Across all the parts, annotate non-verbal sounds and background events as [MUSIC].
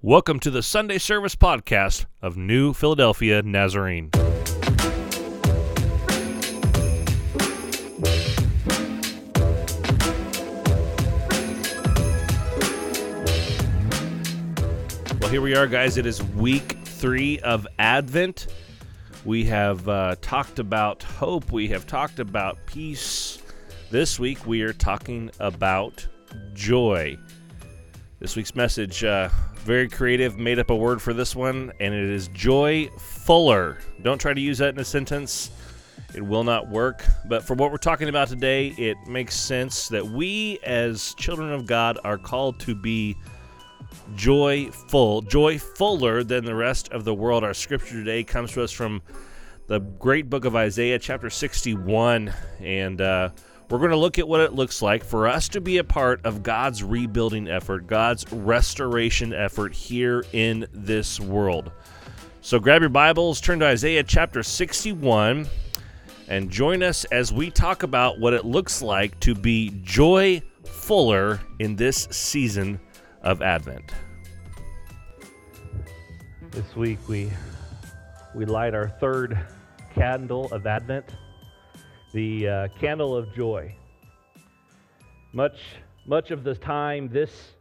Welcome to the Sunday Service Podcast of New Philadelphia Nazarene. Well, here we are, guys. It is week three of Advent. We have uh, talked about hope, we have talked about peace. This week, we are talking about joy. This week's message, uh, very creative, made up a word for this one, and it is joy fuller. Don't try to use that in a sentence, it will not work. But for what we're talking about today, it makes sense that we, as children of God, are called to be joyful, joy fuller than the rest of the world. Our scripture today comes to us from the great book of Isaiah, chapter 61, and uh, we're going to look at what it looks like for us to be a part of God's rebuilding effort, God's restoration effort here in this world. So grab your Bibles, turn to Isaiah chapter 61, and join us as we talk about what it looks like to be joy fuller in this season of Advent. This week we we light our third candle of Advent, the uh, candle of joy. Much much of the time, this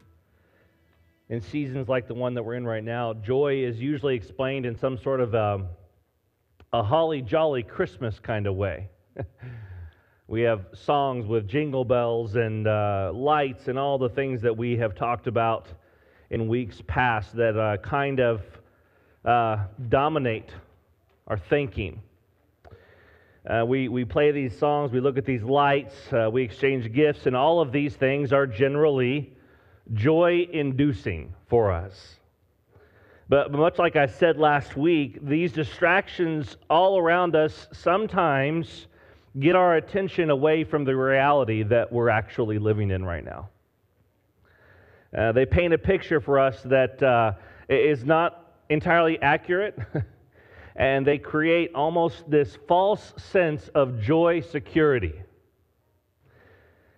in seasons like the one that we're in right now, joy is usually explained in some sort of um, a holly jolly Christmas kind of way. [LAUGHS] we have songs with jingle bells and uh, lights and all the things that we have talked about in weeks past that uh, kind of uh, dominate our thinking. Uh, we, we play these songs, we look at these lights, uh, we exchange gifts, and all of these things are generally joy inducing for us. But much like I said last week, these distractions all around us sometimes get our attention away from the reality that we're actually living in right now. Uh, they paint a picture for us that uh, is not entirely accurate, [LAUGHS] and they create almost this false sense of joy security.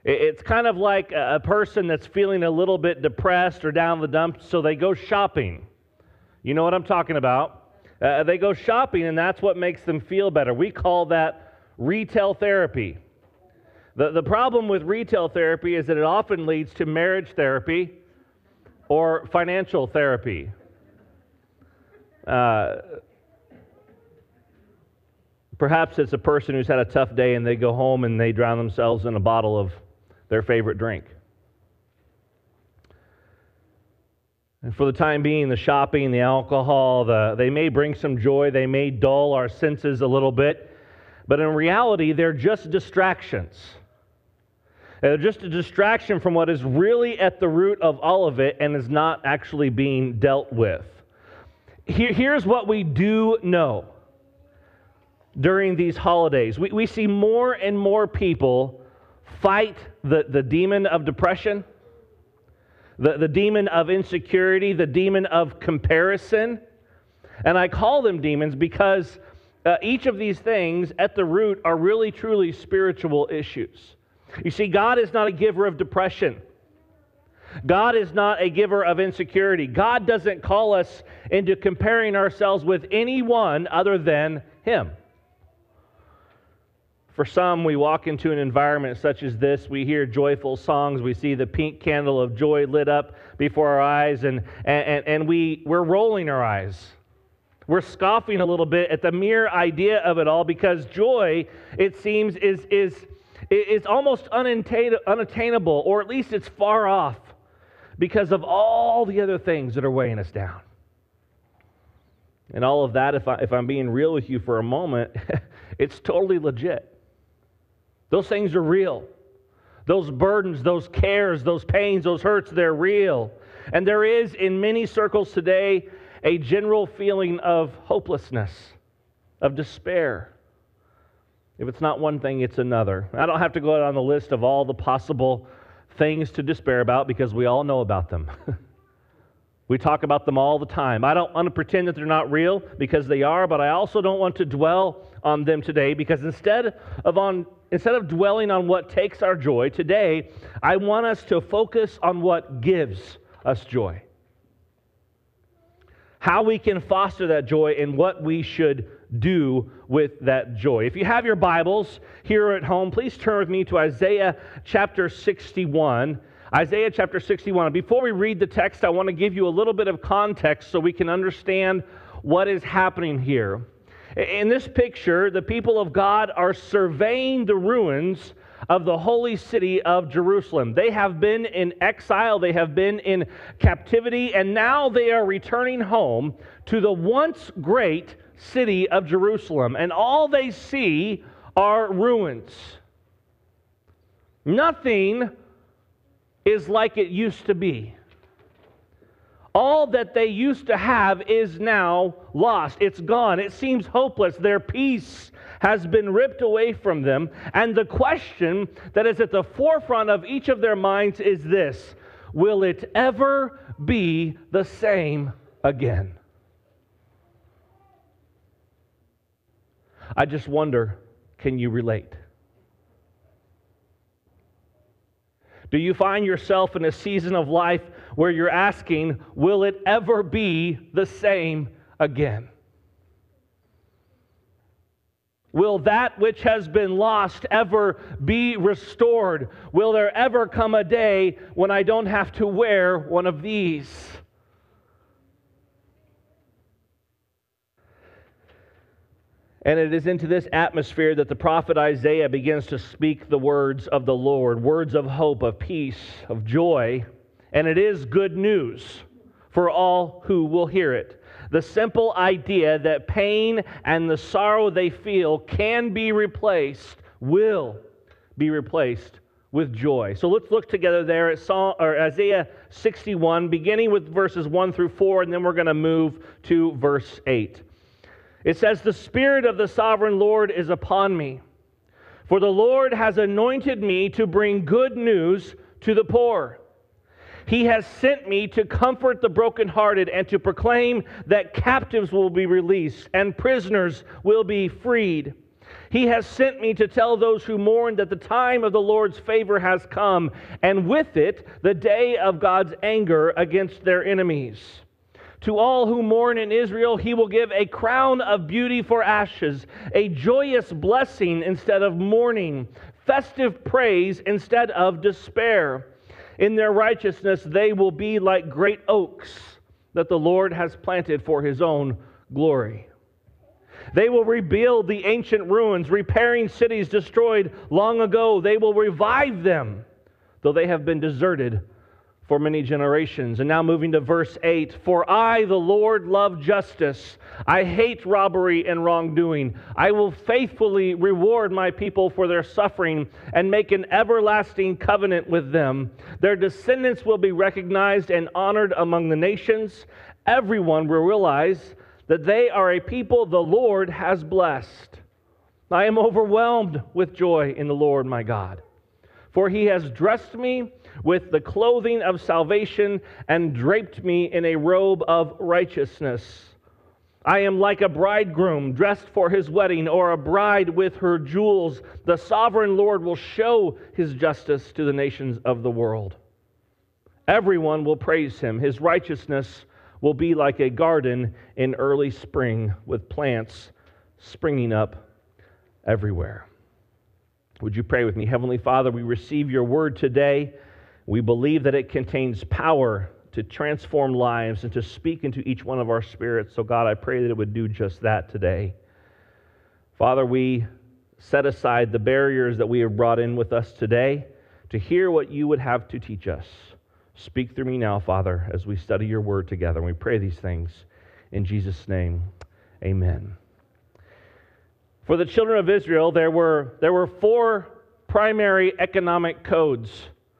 It's kind of like a person that's feeling a little bit depressed or down the dumps, so they go shopping. You know what I'm talking about? Uh, they go shopping, and that's what makes them feel better. We call that retail therapy. The, the problem with retail therapy is that it often leads to marriage therapy or financial therapy. Uh, perhaps it's a person who's had a tough day and they go home and they drown themselves in a bottle of their favorite drink. And for the time being, the shopping, the alcohol, the, they may bring some joy, they may dull our senses a little bit, but in reality, they're just distractions. They're just a distraction from what is really at the root of all of it and is not actually being dealt with. Here, here's what we do know during these holidays we, we see more and more people fight the, the demon of depression, the, the demon of insecurity, the demon of comparison. And I call them demons because uh, each of these things at the root are really, truly spiritual issues. You see, God is not a giver of depression. God is not a giver of insecurity. God doesn't call us into comparing ourselves with anyone other than Him. For some, we walk into an environment such as this, we hear joyful songs, we see the pink candle of joy lit up before our eyes, and, and, and we, we're rolling our eyes. We're scoffing a little bit at the mere idea of it all because joy, it seems, is, is, is almost unattainable, or at least it's far off because of all the other things that are weighing us down. And all of that, if, I, if I'm being real with you for a moment, [LAUGHS] it's totally legit. Those things are real. Those burdens, those cares, those pains, those hurts, they're real. And there is, in many circles today, a general feeling of hopelessness, of despair. If it's not one thing, it's another. I don't have to go down the list of all the possible things to despair about because we all know about them. [LAUGHS] we talk about them all the time. I don't want to pretend that they're not real because they are, but I also don't want to dwell on them today because instead of on instead of dwelling on what takes our joy today, I want us to focus on what gives us joy. how we can foster that joy, and what we should do with that joy. If you have your Bibles here at home, please turn with me to Isaiah chapter 61. Isaiah chapter 61. Before we read the text, I want to give you a little bit of context so we can understand what is happening here. In this picture, the people of God are surveying the ruins of the holy city of Jerusalem. They have been in exile, they have been in captivity, and now they are returning home to the once great city of Jerusalem. And all they see are ruins. Nothing is like it used to be. All that they used to have is now lost. It's gone. It seems hopeless. Their peace has been ripped away from them. And the question that is at the forefront of each of their minds is this Will it ever be the same again? I just wonder can you relate? Do you find yourself in a season of life where you're asking, will it ever be the same again? Will that which has been lost ever be restored? Will there ever come a day when I don't have to wear one of these? And it is into this atmosphere that the prophet Isaiah begins to speak the words of the Lord, words of hope, of peace, of joy. And it is good news for all who will hear it. The simple idea that pain and the sorrow they feel can be replaced, will be replaced with joy. So let's look together there at Psalm, Isaiah 61, beginning with verses 1 through 4, and then we're going to move to verse 8. It says, The Spirit of the sovereign Lord is upon me, for the Lord has anointed me to bring good news to the poor. He has sent me to comfort the brokenhearted and to proclaim that captives will be released and prisoners will be freed. He has sent me to tell those who mourn that the time of the Lord's favor has come, and with it, the day of God's anger against their enemies. To all who mourn in Israel, he will give a crown of beauty for ashes, a joyous blessing instead of mourning, festive praise instead of despair. In their righteousness, they will be like great oaks that the Lord has planted for his own glory. They will rebuild the ancient ruins, repairing cities destroyed long ago. They will revive them, though they have been deserted for many generations. And now moving to verse 8 For I, the Lord, love justice. I hate robbery and wrongdoing. I will faithfully reward my people for their suffering and make an everlasting covenant with them. Their descendants will be recognized and honored among the nations. Everyone will realize that they are a people the Lord has blessed. I am overwhelmed with joy in the Lord my God, for he has dressed me with the clothing of salvation and draped me in a robe of righteousness. I am like a bridegroom dressed for his wedding, or a bride with her jewels. The sovereign Lord will show his justice to the nations of the world. Everyone will praise him. His righteousness will be like a garden in early spring with plants springing up everywhere. Would you pray with me? Heavenly Father, we receive your word today. We believe that it contains power to transform lives and to speak into each one of our spirits. So, God, I pray that it would do just that today. Father, we set aside the barriers that we have brought in with us today to hear what you would have to teach us. Speak through me now, Father, as we study your word together. And we pray these things in Jesus' name. Amen. For the children of Israel, there were, there were four primary economic codes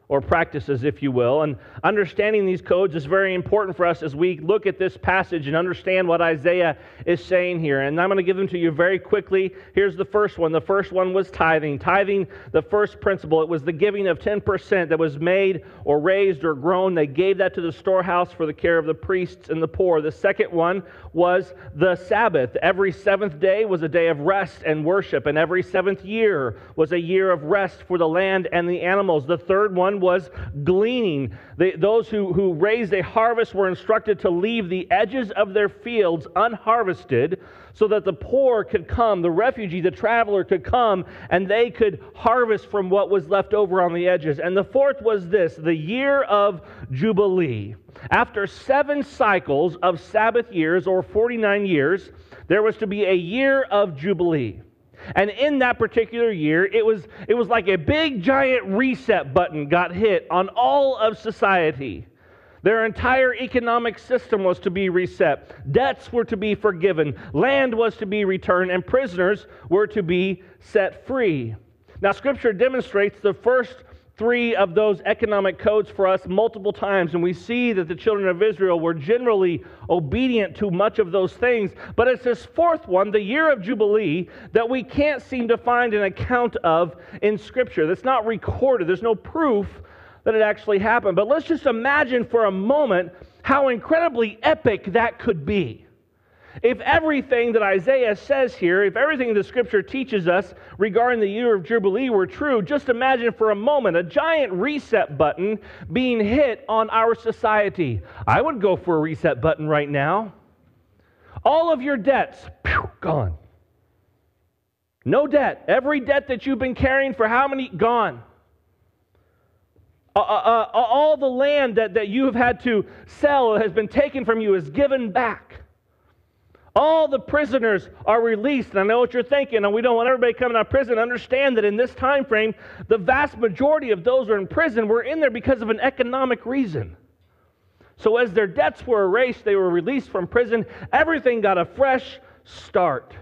or practices, if you will. And understanding these codes is very important for us as we look at this passage and understand what Isaiah is saying here. And I'm going to give them to you very quickly. Here's the first one. The first one was tithing. Tithing, the first principle, it was the giving of 10% that was made or raised or grown. They gave that to the storehouse for the care of the priests and the poor. The second one was the Sabbath. Every seventh day was a day of rest and worship, and every seventh year was a year of rest for the land and the animals. The third one was gleaning. They, those who, who raised a harvest were instructed to leave the edges of their fields unharvested so that the poor could come, the refugee, the traveler could come, and they could harvest from what was left over on the edges. And the fourth was this the year of Jubilee. After seven cycles of Sabbath years, or 49 years, there was to be a year of Jubilee. And in that particular year, it was, it was like a big giant reset button got hit on all of society. Their entire economic system was to be reset. Debts were to be forgiven. Land was to be returned. And prisoners were to be set free. Now, Scripture demonstrates the first three of those economic codes for us multiple times, and we see that the children of Israel were generally obedient to much of those things. But it's this fourth one, the year of Jubilee, that we can't seem to find an account of in Scripture. That's not recorded, there's no proof that it actually happened. But let's just imagine for a moment how incredibly epic that could be. If everything that Isaiah says here, if everything the scripture teaches us regarding the year of Jubilee were true, just imagine for a moment a giant reset button being hit on our society. I would go for a reset button right now. All of your debts, pew, gone. No debt. Every debt that you've been carrying for how many? Gone. Uh, uh, uh, all the land that, that you have had to sell has been taken from you is given back. All the prisoners are released. And I know what you're thinking, and we don't want everybody coming out of prison. Understand that in this time frame, the vast majority of those who are in prison were in there because of an economic reason. So as their debts were erased, they were released from prison. Everything got a fresh start.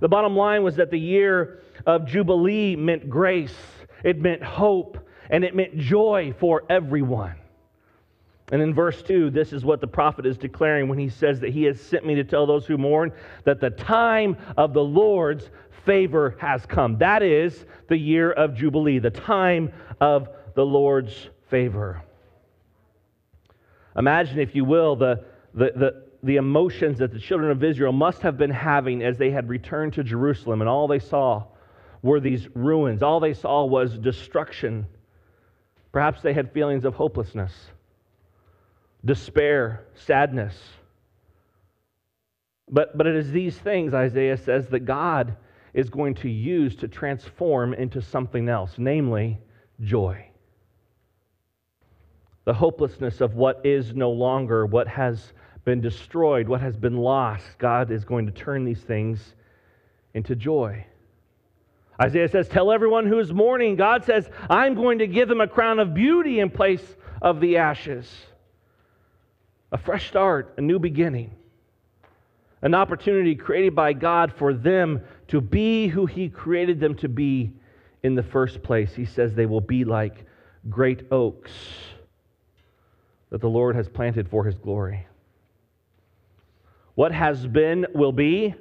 The bottom line was that the year of Jubilee meant grace, it meant hope, and it meant joy for everyone. And in verse 2, this is what the prophet is declaring when he says that he has sent me to tell those who mourn that the time of the Lord's favor has come. That is the year of Jubilee, the time of the Lord's favor. Imagine, if you will, the, the, the, the emotions that the children of Israel must have been having as they had returned to Jerusalem, and all they saw were these ruins. All they saw was destruction. Perhaps they had feelings of hopelessness despair, sadness. But, but it is these things, Isaiah says, that God is going to use to transform into something else, namely joy. The hopelessness of what is no longer, what has been destroyed, what has been lost, God is going to turn these things into joy. Isaiah says, Tell everyone who is mourning, God says, I'm going to give them a crown of beauty in place of the ashes a fresh start, a new beginning, an opportunity created by God for them to be who He created them to be in the first place. He says they will be like great oaks that the Lord has planted for His glory. What has been will be,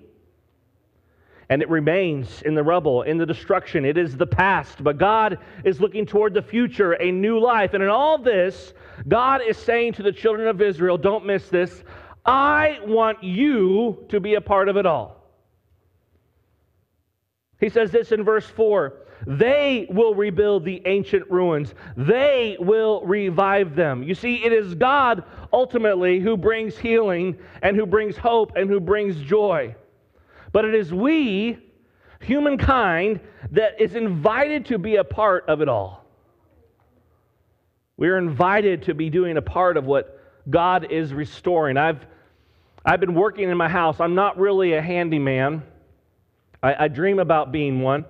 and it remains in the rubble, in the destruction. It is the past, but God is looking toward the future, a new life. And in all this, God is saying to the children of Israel, don't miss this, I want you to be a part of it all. He says this in verse 4 They will rebuild the ancient ruins, they will revive them. You see, it is God ultimately who brings healing and who brings hope and who brings joy. But it is we, humankind, that is invited to be a part of it all. We are invited to be doing a part of what God is restoring. I've, I've been working in my house. I'm not really a handyman, I, I dream about being one.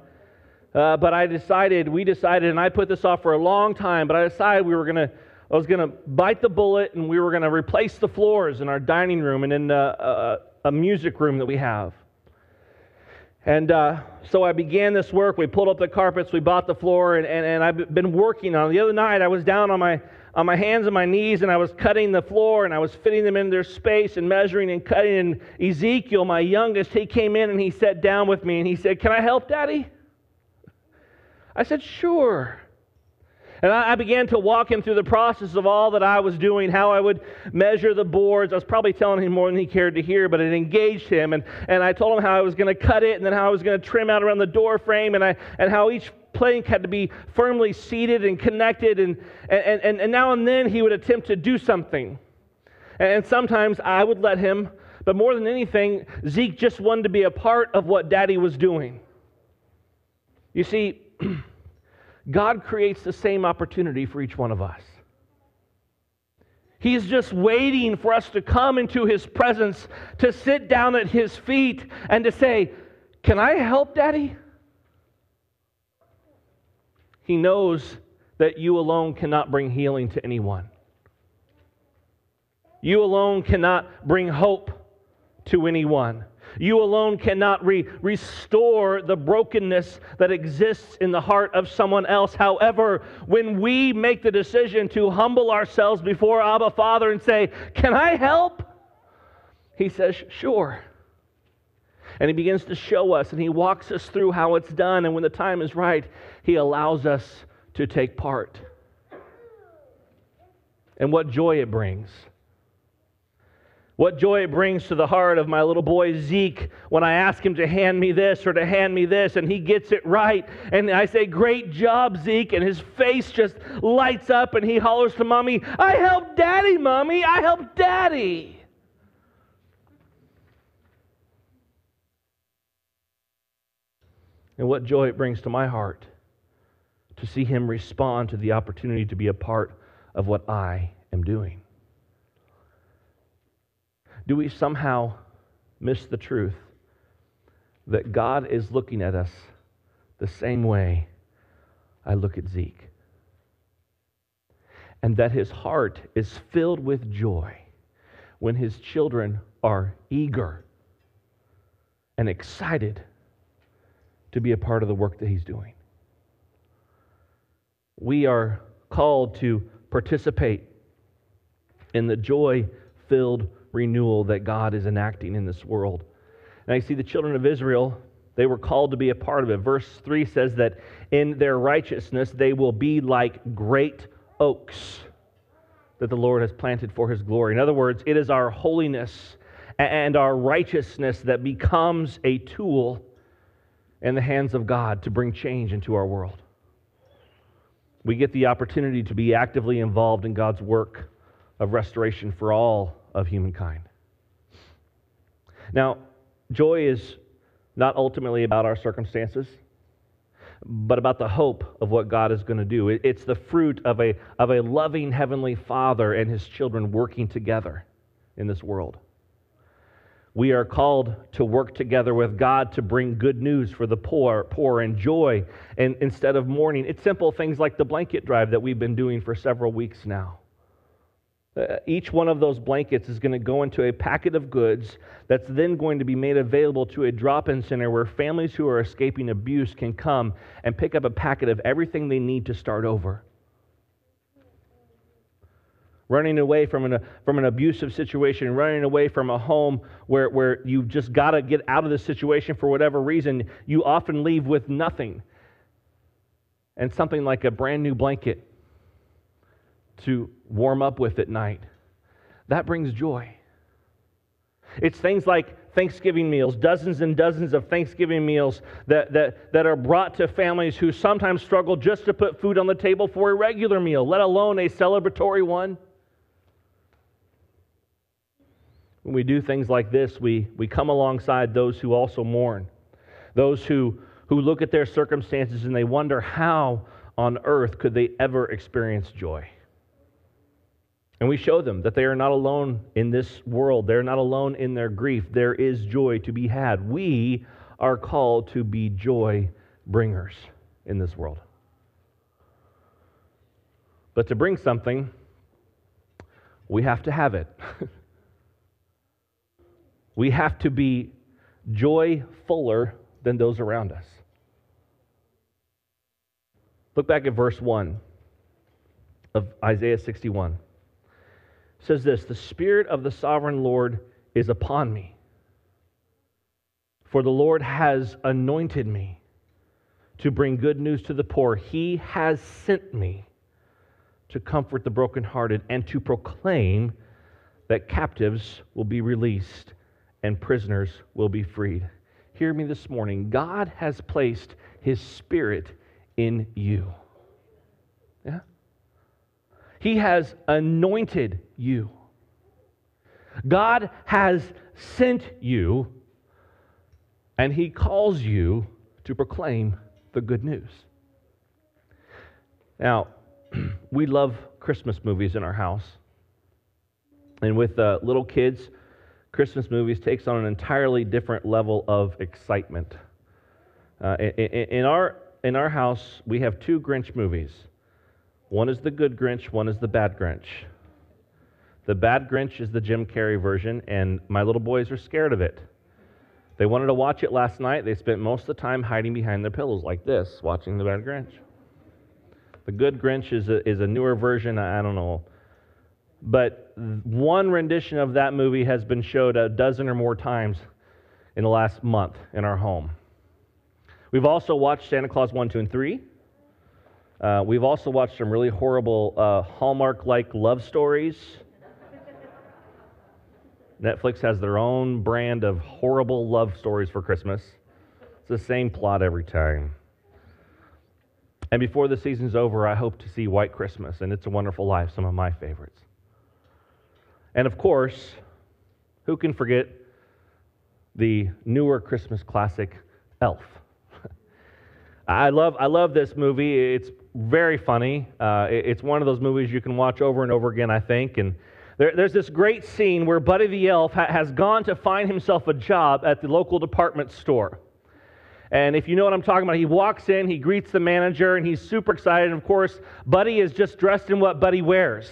Uh, but I decided, we decided, and I put this off for a long time, but I decided we were going to, I was going to bite the bullet and we were going to replace the floors in our dining room and in a, uh, a, a music room that we have. And uh, so I began this work. We pulled up the carpets, we bought the floor, and, and, and I've been working on it. The other night, I was down on my, on my hands and my knees, and I was cutting the floor, and I was fitting them in their space and measuring and cutting. And Ezekiel, my youngest, he came in and he sat down with me, and he said, Can I help, Daddy? I said, Sure. And I, began to walk him through the process of all that I was doing, how I would measure the boards. I was probably telling him more than he cared to hear, but it engaged him. And, and I told him how I was going to cut it and then how I was going to trim out around the door frame and, I, and how each plank had to be firmly seated and connected, and, and, and, and now and then he would attempt to do something. And sometimes I would let him, but more than anything, Zeke just wanted to be a part of what daddy was doing. You see, [CLEARS THROAT] God creates the same opportunity for each one of us. He's just waiting for us to come into His presence, to sit down at His feet, and to say, Can I help, Daddy? He knows that you alone cannot bring healing to anyone. You alone cannot bring hope to anyone. You alone cannot re- restore the brokenness that exists in the heart of someone else. However, when we make the decision to humble ourselves before Abba Father and say, Can I help? He says, Sure. And he begins to show us and he walks us through how it's done. And when the time is right, he allows us to take part. And what joy it brings. What joy it brings to the heart of my little boy Zeke when I ask him to hand me this or to hand me this, and he gets it right. And I say, Great job, Zeke. And his face just lights up, and he hollers to mommy, I helped daddy, mommy. I helped daddy. And what joy it brings to my heart to see him respond to the opportunity to be a part of what I am doing. Do we somehow miss the truth that God is looking at us the same way I look at Zeke? And that his heart is filled with joy when his children are eager and excited to be a part of the work that he's doing. We are called to participate in the joy filled renewal that God is enacting in this world. And I see the children of Israel, they were called to be a part of it. Verse 3 says that in their righteousness they will be like great oaks that the Lord has planted for his glory. In other words, it is our holiness and our righteousness that becomes a tool in the hands of God to bring change into our world. We get the opportunity to be actively involved in God's work of restoration for all of humankind. Now, joy is not ultimately about our circumstances, but about the hope of what God is going to do. It's the fruit of a, of a loving Heavenly Father and His children working together in this world. We are called to work together with God to bring good news for the poor, poor and joy and instead of mourning. It's simple things like the blanket drive that we've been doing for several weeks now. Uh, each one of those blankets is going to go into a packet of goods that's then going to be made available to a drop in center where families who are escaping abuse can come and pick up a packet of everything they need to start over. Running away from an, from an abusive situation, running away from a home where, where you've just got to get out of the situation for whatever reason, you often leave with nothing. And something like a brand new blanket to warm up with at night. That brings joy. It's things like Thanksgiving meals, dozens and dozens of Thanksgiving meals that, that, that are brought to families who sometimes struggle just to put food on the table for a regular meal, let alone a celebratory one. When we do things like this, we, we come alongside those who also mourn, those who, who look at their circumstances and they wonder how on earth could they ever experience joy. And we show them that they are not alone in this world. They're not alone in their grief. There is joy to be had. We are called to be joy bringers in this world. But to bring something, we have to have it. [LAUGHS] we have to be joy fuller than those around us. Look back at verse 1 of Isaiah 61 says this The Spirit of the sovereign Lord is upon me, for the Lord has anointed me to bring good news to the poor. He has sent me to comfort the brokenhearted and to proclaim that captives will be released and prisoners will be freed. Hear me this morning. God has placed His Spirit in you. He has anointed you. God has sent you, and He calls you to proclaim the good news. Now, [CLEARS THROAT] we love Christmas movies in our house. And with uh, little kids, Christmas movies takes on an entirely different level of excitement. Uh, in, in, our, in our house, we have two Grinch movies. One is the good Grinch, one is the bad Grinch. The bad Grinch is the Jim Carrey version, and my little boys are scared of it. They wanted to watch it last night. They spent most of the time hiding behind their pillows like this, watching the bad Grinch. The good Grinch is a, is a newer version. I don't know. But one rendition of that movie has been showed a dozen or more times in the last month in our home. We've also watched Santa Claus 1, 2, and 3. Uh, we've also watched some really horrible uh, Hallmark like love stories. Netflix has their own brand of horrible love stories for Christmas. It's the same plot every time. And before the season's over, I hope to see White Christmas and It's a Wonderful Life, some of my favorites. And of course, who can forget the newer Christmas classic, Elf? [LAUGHS] I love, I love this movie. It's very funny. Uh, it's one of those movies you can watch over and over again, I think. And there, there's this great scene where Buddy the Elf ha- has gone to find himself a job at the local department store. And if you know what I'm talking about, he walks in, he greets the manager, and he's super excited. And of course, Buddy is just dressed in what Buddy wears,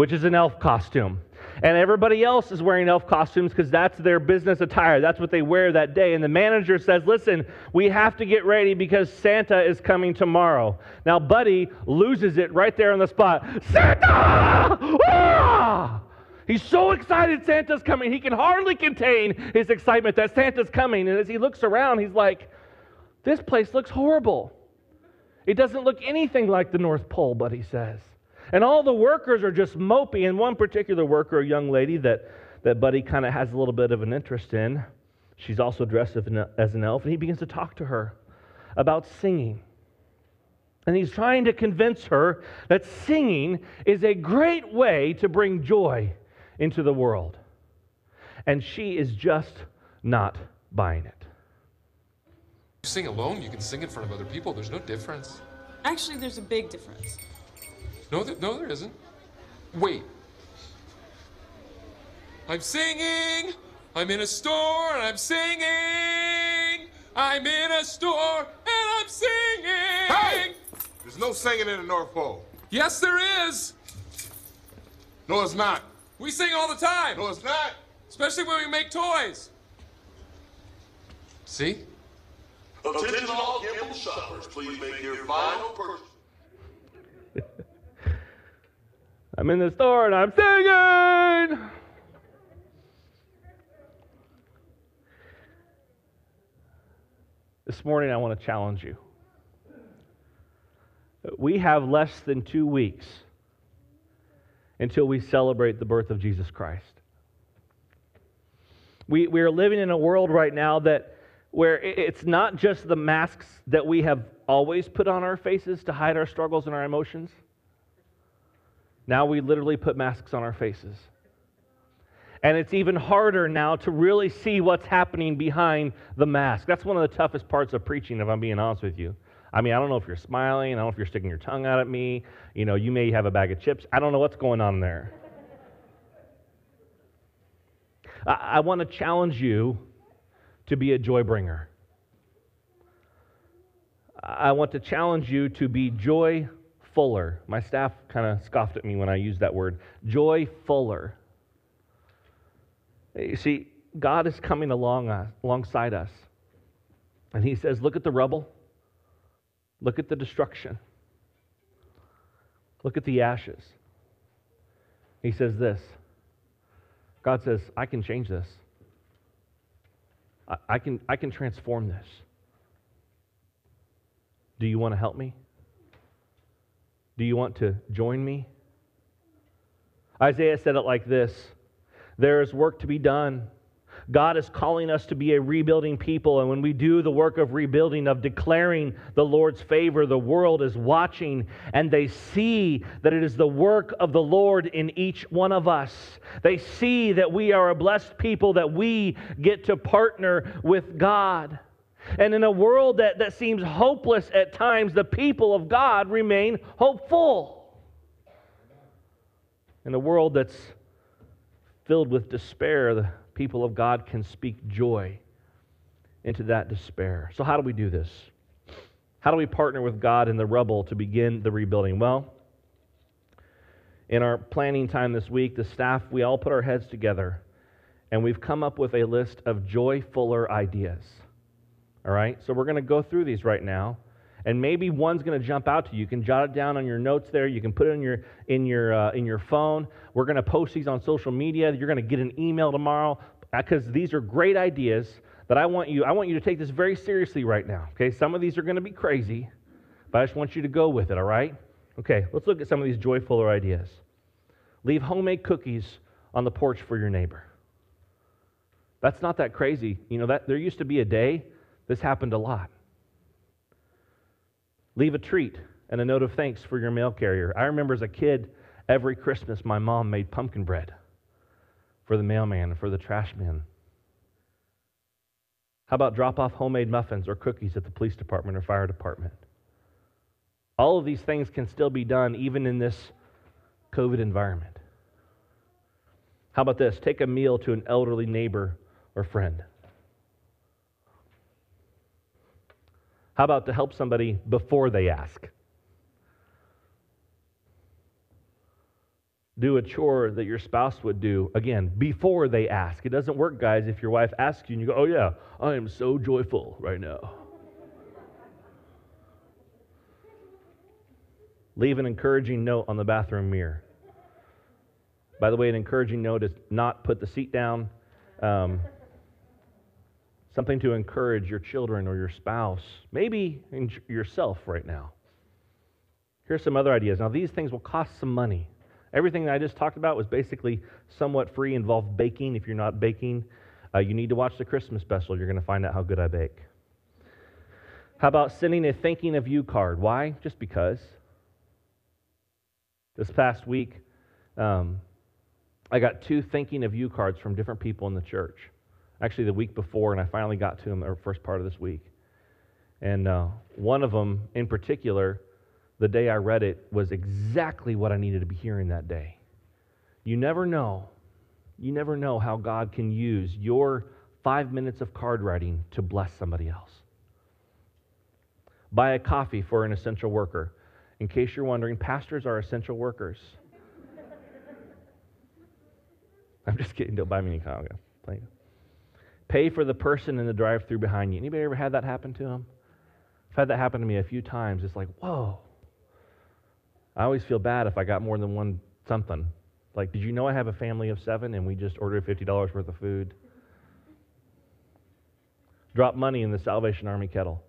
which is an elf costume. And everybody else is wearing elf costumes because that's their business attire. That's what they wear that day. And the manager says, Listen, we have to get ready because Santa is coming tomorrow. Now, Buddy loses it right there on the spot. Santa! Ah! He's so excited Santa's coming. He can hardly contain his excitement that Santa's coming. And as he looks around, he's like, this place looks horrible. It doesn't look anything like the North Pole, Buddy says. And all the workers are just mopey. And one particular worker, a young lady that, that Buddy kind of has a little bit of an interest in, she's also dressed as an elf, and he begins to talk to her about singing. And he's trying to convince her that singing is a great way to bring joy into the world. And she is just not buying it. You sing alone, you can sing in front of other people. There's no difference. Actually, there's a big difference. No, th- no, there isn't. Wait. I'm singing. I'm in a store and I'm singing. I'm in a store and I'm singing. Hey! There's no singing in the North Pole. Yes, there is. No, it's not. We sing all the time. No, it's not. Especially when we make toys. See? Attention all Gimbels shoppers, please make your final purchase. I'm in the store and I'm singing. This morning, I want to challenge you. We have less than two weeks until we celebrate the birth of Jesus Christ. We, we are living in a world right now that where it's not just the masks that we have always put on our faces to hide our struggles and our emotions. Now we literally put masks on our faces. And it's even harder now to really see what's happening behind the mask. That's one of the toughest parts of preaching, if I'm being honest with you. I mean, I don't know if you're smiling. I don't know if you're sticking your tongue out at me. You know, you may have a bag of chips. I don't know what's going on there. I, I want to challenge you to be a joy bringer. I want to challenge you to be joy fuller. My staff kind of scoffed at me when I used that word. Joy fuller. You see, God is coming along uh, alongside us. And he says, Look at the rubble. Look at the destruction. Look at the ashes. He says this God says, I can change this. I, I, can, I can transform this. Do you want to help me? Do you want to join me? Isaiah said it like this There is work to be done. God is calling us to be a rebuilding people. And when we do the work of rebuilding, of declaring the Lord's favor, the world is watching and they see that it is the work of the Lord in each one of us. They see that we are a blessed people, that we get to partner with God. And in a world that, that seems hopeless at times, the people of God remain hopeful. In a world that's filled with despair, the people of God can speak joy into that despair. So, how do we do this? How do we partner with God in the rubble to begin the rebuilding? Well, in our planning time this week, the staff, we all put our heads together and we've come up with a list of joyfuller ideas. All right? So, we're going to go through these right now and maybe one's going to jump out to you. You can jot it down on your notes there. You can put it in your in your uh, in your phone. We're going to post these on social media. You're going to get an email tomorrow because uh, these are great ideas that I want you. I want you to take this very seriously right now. Okay, some of these are going to be crazy, but I just want you to go with it. All right? Okay, let's look at some of these joyfuller ideas. Leave homemade cookies on the porch for your neighbor. That's not that crazy. You know that there used to be a day this happened a lot. Leave a treat and a note of thanks for your mail carrier. I remember as a kid, every Christmas, my mom made pumpkin bread for the mailman and for the trash man. How about drop off homemade muffins or cookies at the police department or fire department? All of these things can still be done even in this COVID environment. How about this? Take a meal to an elderly neighbor or friend. How about to help somebody before they ask? Do a chore that your spouse would do, again, before they ask. It doesn't work, guys, if your wife asks you and you go, Oh, yeah, I am so joyful right now. Leave an encouraging note on the bathroom mirror. By the way, an encouraging note is not put the seat down. Um, something to encourage your children or your spouse, maybe yourself right now. Here's some other ideas. Now, these things will cost some money. Everything that I just talked about was basically somewhat free, involved baking. If you're not baking, uh, you need to watch the Christmas special. You're going to find out how good I bake. How about sending a thinking of you card? Why? Just because. This past week, um, I got two thinking of you cards from different people in the church actually the week before, and I finally got to them the first part of this week. And uh, one of them in particular, the day I read it, was exactly what I needed to be hearing that day. You never know. You never know how God can use your five minutes of card writing to bless somebody else. Buy a coffee for an essential worker. In case you're wondering, pastors are essential workers. [LAUGHS] I'm just kidding. Don't buy me any coffee. Pay for the person in the drive through behind you. Anybody ever had that happen to them? I've had that happen to me a few times. It's like, whoa. I always feel bad if I got more than one something. Like, did you know I have a family of seven and we just ordered $50 worth of food? Drop money in the Salvation Army kettle.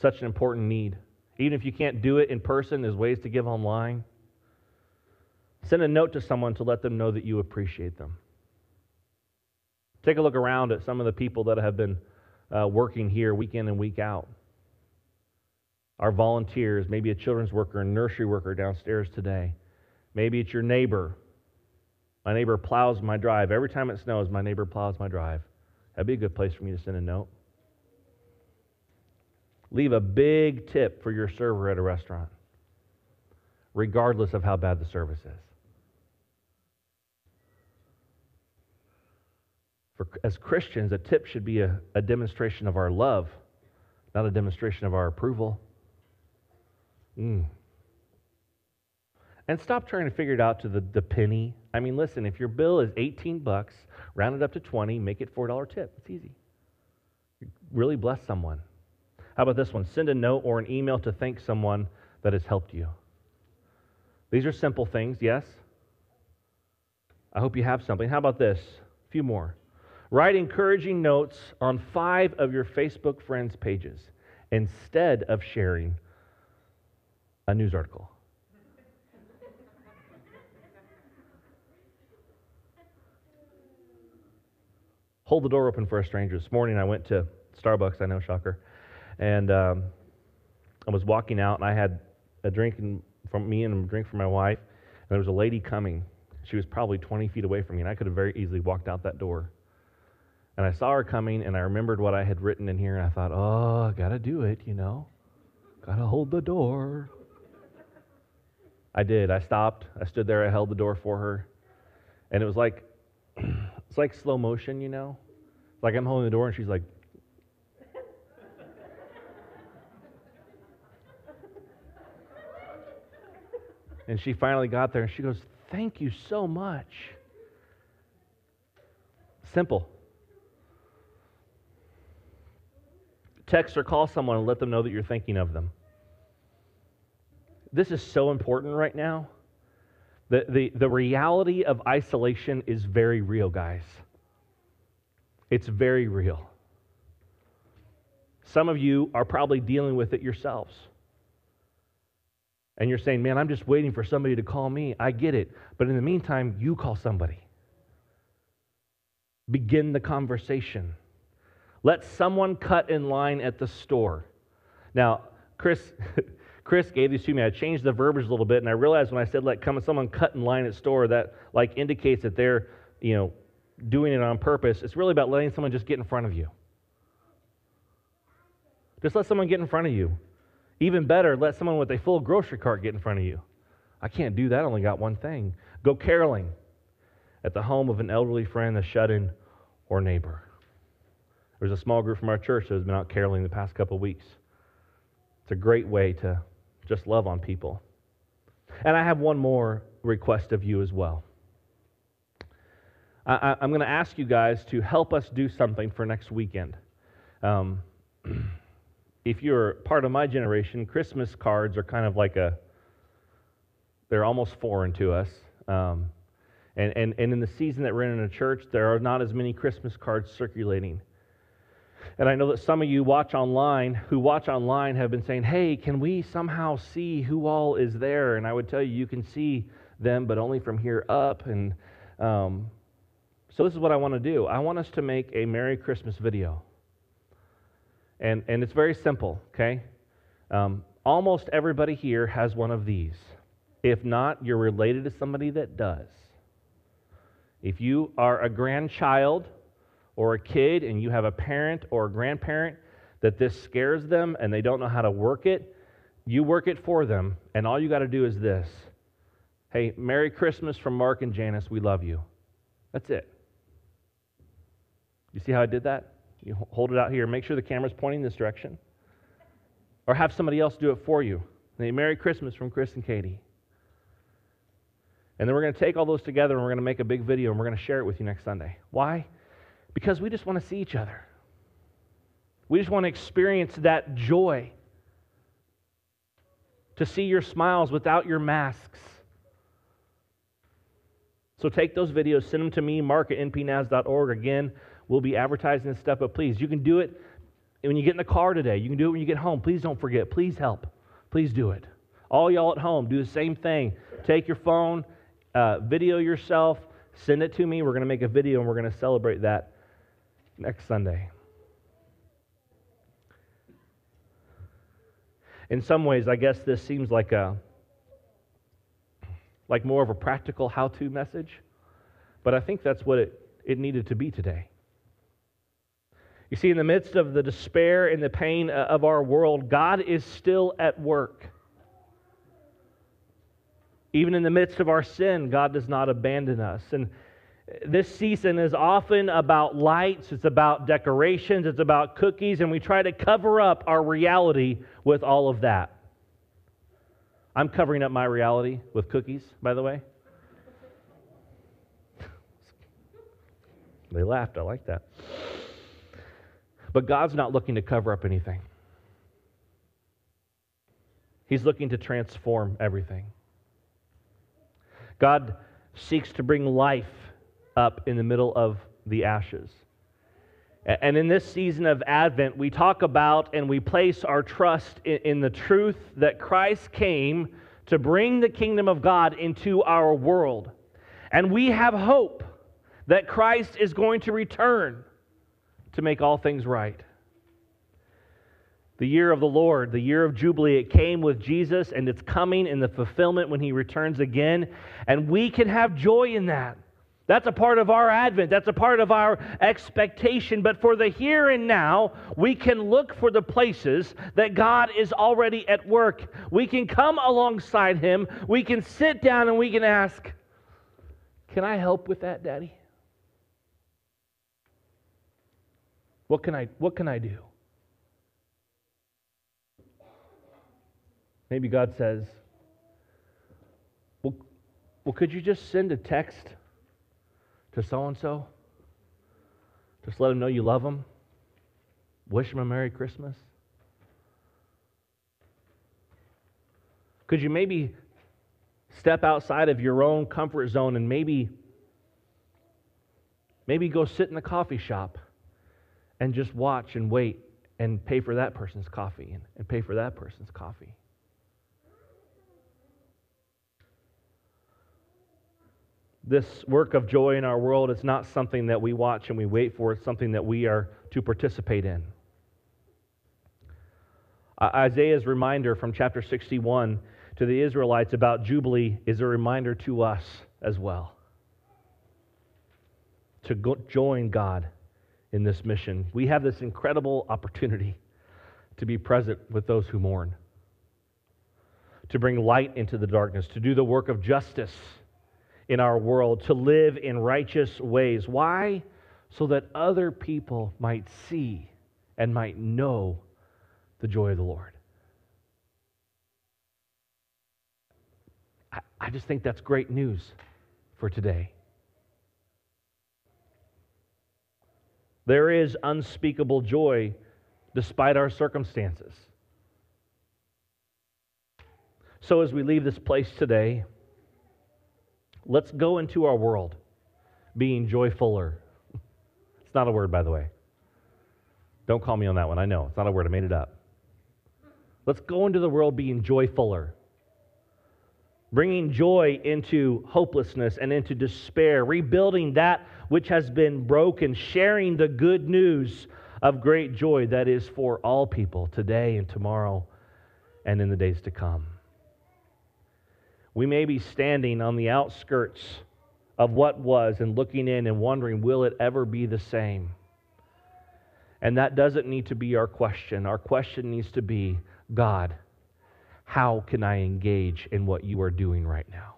Such an important need. Even if you can't do it in person, there's ways to give online. Send a note to someone to let them know that you appreciate them. Take a look around at some of the people that have been uh, working here week in and week out. Our volunteers, maybe a children's worker, a nursery worker downstairs today. Maybe it's your neighbor. My neighbor plows my drive. Every time it snows, my neighbor plows my drive. That'd be a good place for me to send a note. Leave a big tip for your server at a restaurant, regardless of how bad the service is. For, as Christians, a tip should be a, a demonstration of our love, not a demonstration of our approval. Mm. And stop trying to figure it out to the, the penny. I mean, listen, if your bill is 18 bucks, round it up to 20, make it $4 tip. It's easy. Really bless someone. How about this one? Send a note or an email to thank someone that has helped you. These are simple things, yes? I hope you have something. How about this? A few more. Write encouraging notes on five of your Facebook friends' pages instead of sharing a news article. hold the door open for a stranger. This morning I went to Starbucks, I know, shocker, and um, I was walking out and I had a drink from me and a drink for my wife, and there was a lady coming. She was probably 20 feet away from me, and I could have very easily walked out that door. And I saw her coming, and I remembered what I had written in here, and I thought, oh, I got to do it, you know. Got to hold the door. I did. I stopped. I stood there. I held the door for her. And it was like, [CLEARS THROAT] it's like slow motion, you know? It's like I'm holding the door, and she's like, [LAUGHS] and she finally got there, and she goes, Thank you so much. Simple. Text or call someone and let them know that you're thinking of them. This is so important right now. The, the, the reality of isolation is very real, guys. It's very real. Some of you are probably dealing with it yourselves. And you're saying, man, I'm just waiting for somebody to call me. I get it. But in the meantime, you call somebody. Begin the conversation. Let someone cut in line at the store. Now, Chris, [LAUGHS] Chris gave these to me. I changed the verbiage a little bit, and I realized when I said let come someone cut in line at store, that like indicates that they're, you know, doing it on purpose. It's really about letting someone just get in front of you. Just let someone get in front of you. Even better, let someone with a full grocery cart get in front of you. I can't do that. I only got one thing. Go caroling at the home of an elderly friend, a shut in, or neighbor. There's a small group from our church that has been out caroling the past couple weeks. It's a great way to just love on people. And I have one more request of you as well. I, am going to ask you guys to help us do something for next weekend. Um, [CLEARS THROAT] if you're part of my generation, Christmas cards are kind of like a, they're almost foreign to us. Um, and, and, and in the season that we're in in a church, there are not as many Christmas cards circulating. And I know that some of you watch online, who watch online, have been saying, hey, can we somehow see who all is there? And I would tell you, you can see them, but only from here up. And um, so this is what I want to do I want us to make a Merry Christmas video. And, and it's very simple, okay? Um, almost everybody here has one of these. If not, you're related to somebody that does. If you are a grandchild or a kid and you have a parent or a grandparent that this scares them and they don't know how to work it, you work it for them. And all you got to do is this Hey, Merry Christmas from Mark and Janice. We love you. That's it. You see how I did that? You hold it out here. Make sure the camera's pointing this direction. Or have somebody else do it for you. Say, Merry Christmas from Chris and Katie. And then we're going to take all those together and we're going to make a big video and we're going to share it with you next Sunday. Why? Because we just want to see each other. We just want to experience that joy. To see your smiles without your masks. So take those videos, send them to me, mark at npnaz.org. Again, we'll be advertising this stuff, but please, you can do it when you get in the car today. You can do it when you get home. Please don't forget. Please help. Please do it. All y'all at home, do the same thing. Take your phone, uh, video yourself, send it to me. We're going to make a video and we're going to celebrate that next Sunday. In some ways, I guess this seems like a like more of a practical how-to message, but I think that's what it, it needed to be today. You see, in the midst of the despair and the pain uh, of our world, God is still at work. Even in the midst of our sin, God does not abandon us. And this season is often about lights, it's about decorations, it's about cookies, and we try to cover up our reality with all of that. I'm covering up my reality with cookies, by the way. [LAUGHS] they laughed. I like that. But God's not looking to cover up anything, He's looking to transform everything. God seeks to bring life up in the middle of the ashes. And in this season of Advent, we talk about and we place our trust in, in, the truth that Christ came to bring the kingdom of God into our world. And we have hope that Christ is going to return to make all things right. The year of the Lord, the year of Jubilee, it came with Jesus and it's coming in the fulfillment when he returns again. And we can have joy in that. That's a part of our advent. That's a part of our expectation. But for the here and now, we can look for the places that God is already at work. We can come alongside Him. We can sit down and we can ask, Can I help with that, Daddy? What can I, what can I do? Maybe God says, well, well, could you just send a text to so and so? Just let them know you love them. Wish them a Merry Christmas. Could you maybe step outside of your own comfort zone and maybe maybe go sit in the coffee shop and just watch and wait and pay for that person's coffee and, and pay for that person's coffee? This work of joy in our world is not something that we watch and we wait for, it's something that we are to participate in. Isaiah's reminder from chapter 61 to the Israelites about Jubilee is a reminder to us as well to go, join God in this mission. We have this incredible opportunity to be present with those who mourn, to bring light into the darkness, to do the work of justice in our world to live in righteous ways. Why? So that other people might see and might know the joy of the Lord. I, just think that's great news for today. There is unspeakable joy despite our circumstances. So, as we leave this place today, Let's go into our world being joyfuler. [LAUGHS] It's not a word, by the way. Don't call me on that one. I know. It's not a word. I made it up. Let's go into the world being joyfuler. Bringing joy into hopelessness and into despair, rebuilding that which has been broken, sharing the good news of great joy that is for all people today and tomorrow and in the days to come. We may be standing on the outskirts of what was and looking in and wondering, will it ever be the same? And that doesn't need to be our question. Our question needs to be God, how can I engage in what you are doing right now?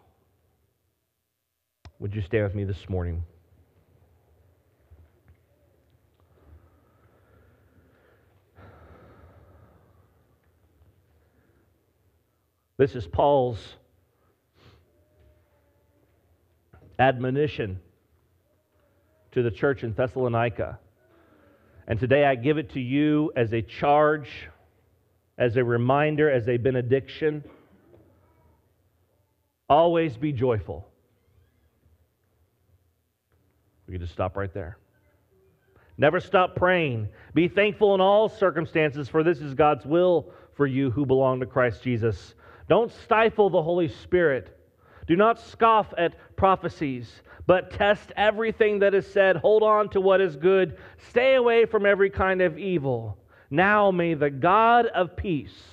Would you stay with me this morning? This is Paul's admonition to the church in Thessalonica. And today I give it to you as a charge, as a reminder, as a benediction. Always be joyful. We can just stop right there. Never stop praying. Be thankful in all circumstances, for this is God's will for you who belong to Christ Jesus. Don't stifle the Holy Spirit. Do not scoff at prophecies, but test everything that is said. Hold on to what is good. Stay away from every kind of evil. Now may the God of peace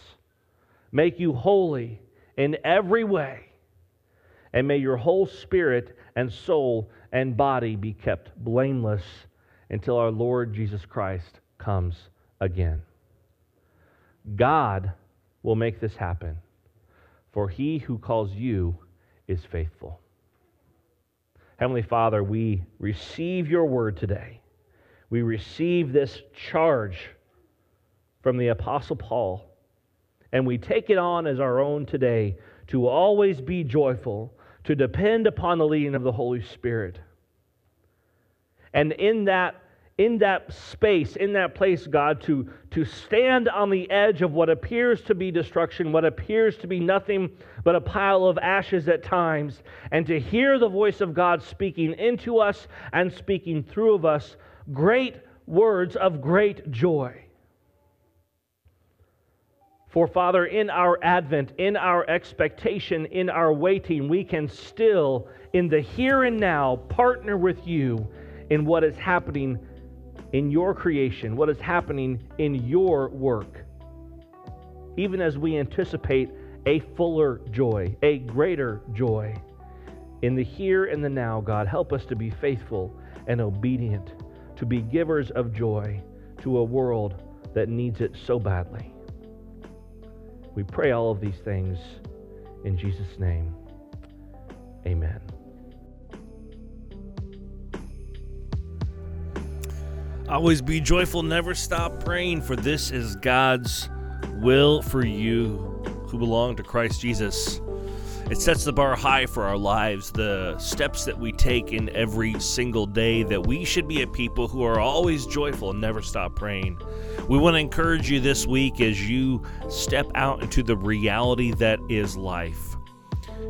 make you holy in every way, and may your whole spirit and soul and body be kept blameless until our Lord Jesus Christ comes again. God will make this happen, for he who calls you is faithful. Heavenly Father, we receive your word today. We receive this charge from the Apostle Paul, and we take it on as our own today to always be joyful, to depend upon the leading of the Holy Spirit. And in that in that space, in that place, God, to, to stand on the edge of what appears to be destruction, what appears to be nothing but a pile of ashes at times, and to hear the voice of God speaking into us and speaking through of us great words of great joy. For, Father, in our advent, in our expectation, in our waiting, we can still, in the here and now, partner with you in what is happening in your creation, what is happening in your work, even as we anticipate a fuller joy, a greater joy. In the here and the now, God, help us to be faithful and obedient, to be givers of joy to a world that needs it so badly. We pray all of these things in Jesus' name. Amen. Always be joyful, never stop praying, for this is God's will for you who belong to Christ Jesus. It sets the bar high for our lives, the steps that we take in every single day, that we should be a people who are always joyful and never stop praying. We want to encourage you this week as you step out into the reality that is life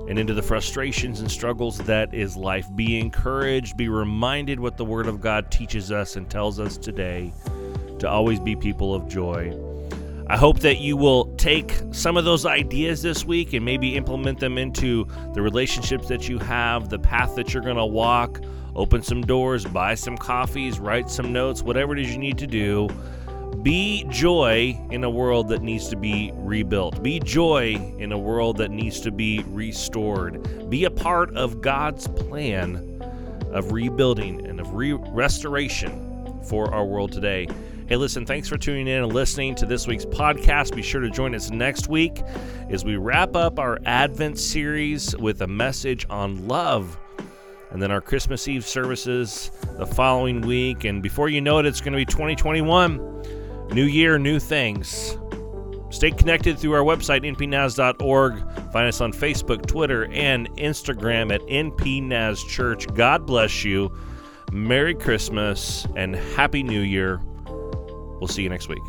and into the frustrations and struggles that is life. Be encouraged, be reminded what the Word of God teaches us and tells us today to always be people of joy. I hope that you will take some of those ideas this week and maybe implement them into the relationships that you have, the path that you're going to walk, open some doors, buy some coffees, write some notes, whatever it is you need to do. Be joy in a world that needs to be rebuilt. Be joy in a world that needs to be restored. Be a part of God's plan of rebuilding and of re- restoration for our world today. Hey, listen, thanks for tuning in and listening to this week's podcast. Be sure to join us next week as we wrap up our Advent series with a message on love. And then our Christmas Eve services the following week. And before you know it, it's going to be 2021. New year, new things. Stay connected through our website, npnaz.org. Find us on Facebook, Twitter, and Instagram at npnaz church. God bless you. Merry Christmas and Happy New Year. We'll see you next week.